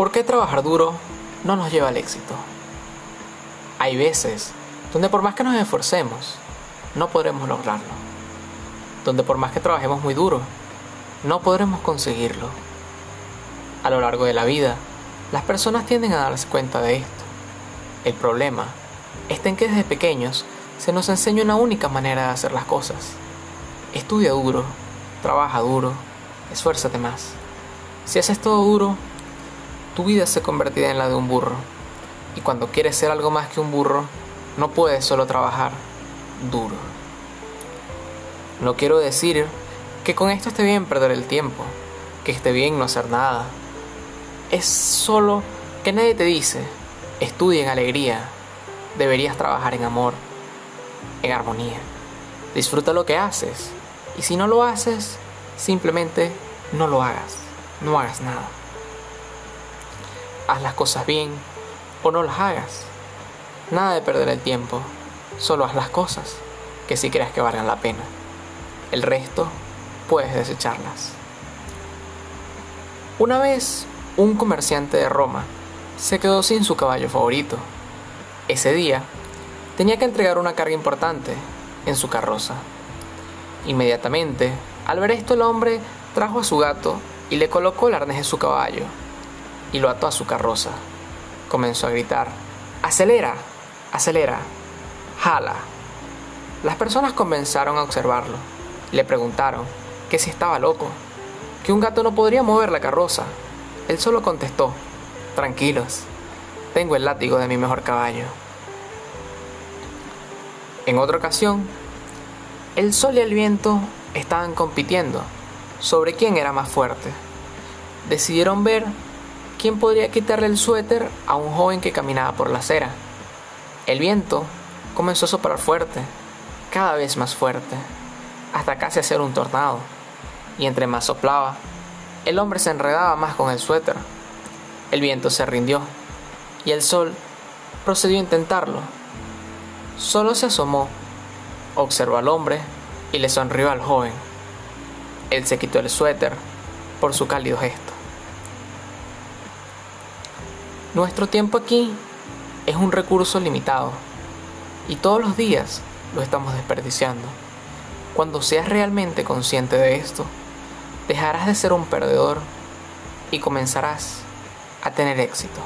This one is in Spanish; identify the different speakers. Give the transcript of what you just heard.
Speaker 1: ¿Por qué trabajar duro no nos lleva al éxito? Hay veces donde por más que nos esforcemos, no podremos lograrlo. Donde por más que trabajemos muy duro, no podremos conseguirlo. A lo largo de la vida, las personas tienden a darse cuenta de esto. El problema está en que desde pequeños se nos enseña una única manera de hacer las cosas. Estudia duro, trabaja duro, esfuérzate más. Si haces todo duro, tu vida se convertirá en la de un burro. Y cuando quieres ser algo más que un burro, no puedes solo trabajar duro. No quiero decir que con esto esté bien perder el tiempo, que esté bien no hacer nada. Es solo que nadie te dice, estudia en alegría, deberías trabajar en amor, en armonía. Disfruta lo que haces y si no lo haces, simplemente no lo hagas, no hagas nada. Haz las cosas bien o no las hagas. Nada de perder el tiempo, solo haz las cosas que si creas que valgan la pena. El resto puedes desecharlas. Una vez, un comerciante de Roma se quedó sin su caballo favorito. Ese día, tenía que entregar una carga importante en su carroza. Inmediatamente, al ver esto el hombre trajo a su gato y le colocó el arnés de su caballo y lo ató a su carroza. Comenzó a gritar, ¡Acelera! ¡Acelera! ¡Jala! Las personas comenzaron a observarlo. Le preguntaron que si estaba loco, que un gato no podría mover la carroza. Él solo contestó, tranquilos, tengo el látigo de mi mejor caballo. En otra ocasión, el sol y el viento estaban compitiendo sobre quién era más fuerte. Decidieron ver quién podría quitarle el suéter a un joven que caminaba por la acera. El viento comenzó a soplar fuerte, cada vez más fuerte, hasta casi hacer un tornado. Y entre más soplaba, el hombre se enredaba más con el suéter. El viento se rindió y el sol procedió a intentarlo. Solo se asomó, observó al hombre y le sonrió al joven. Él se quitó el suéter por su cálido gesto. Nuestro tiempo aquí es un recurso limitado y todos los días lo estamos desperdiciando. Cuando seas realmente consciente de esto, dejarás de ser un perdedor y comenzarás a tener éxito.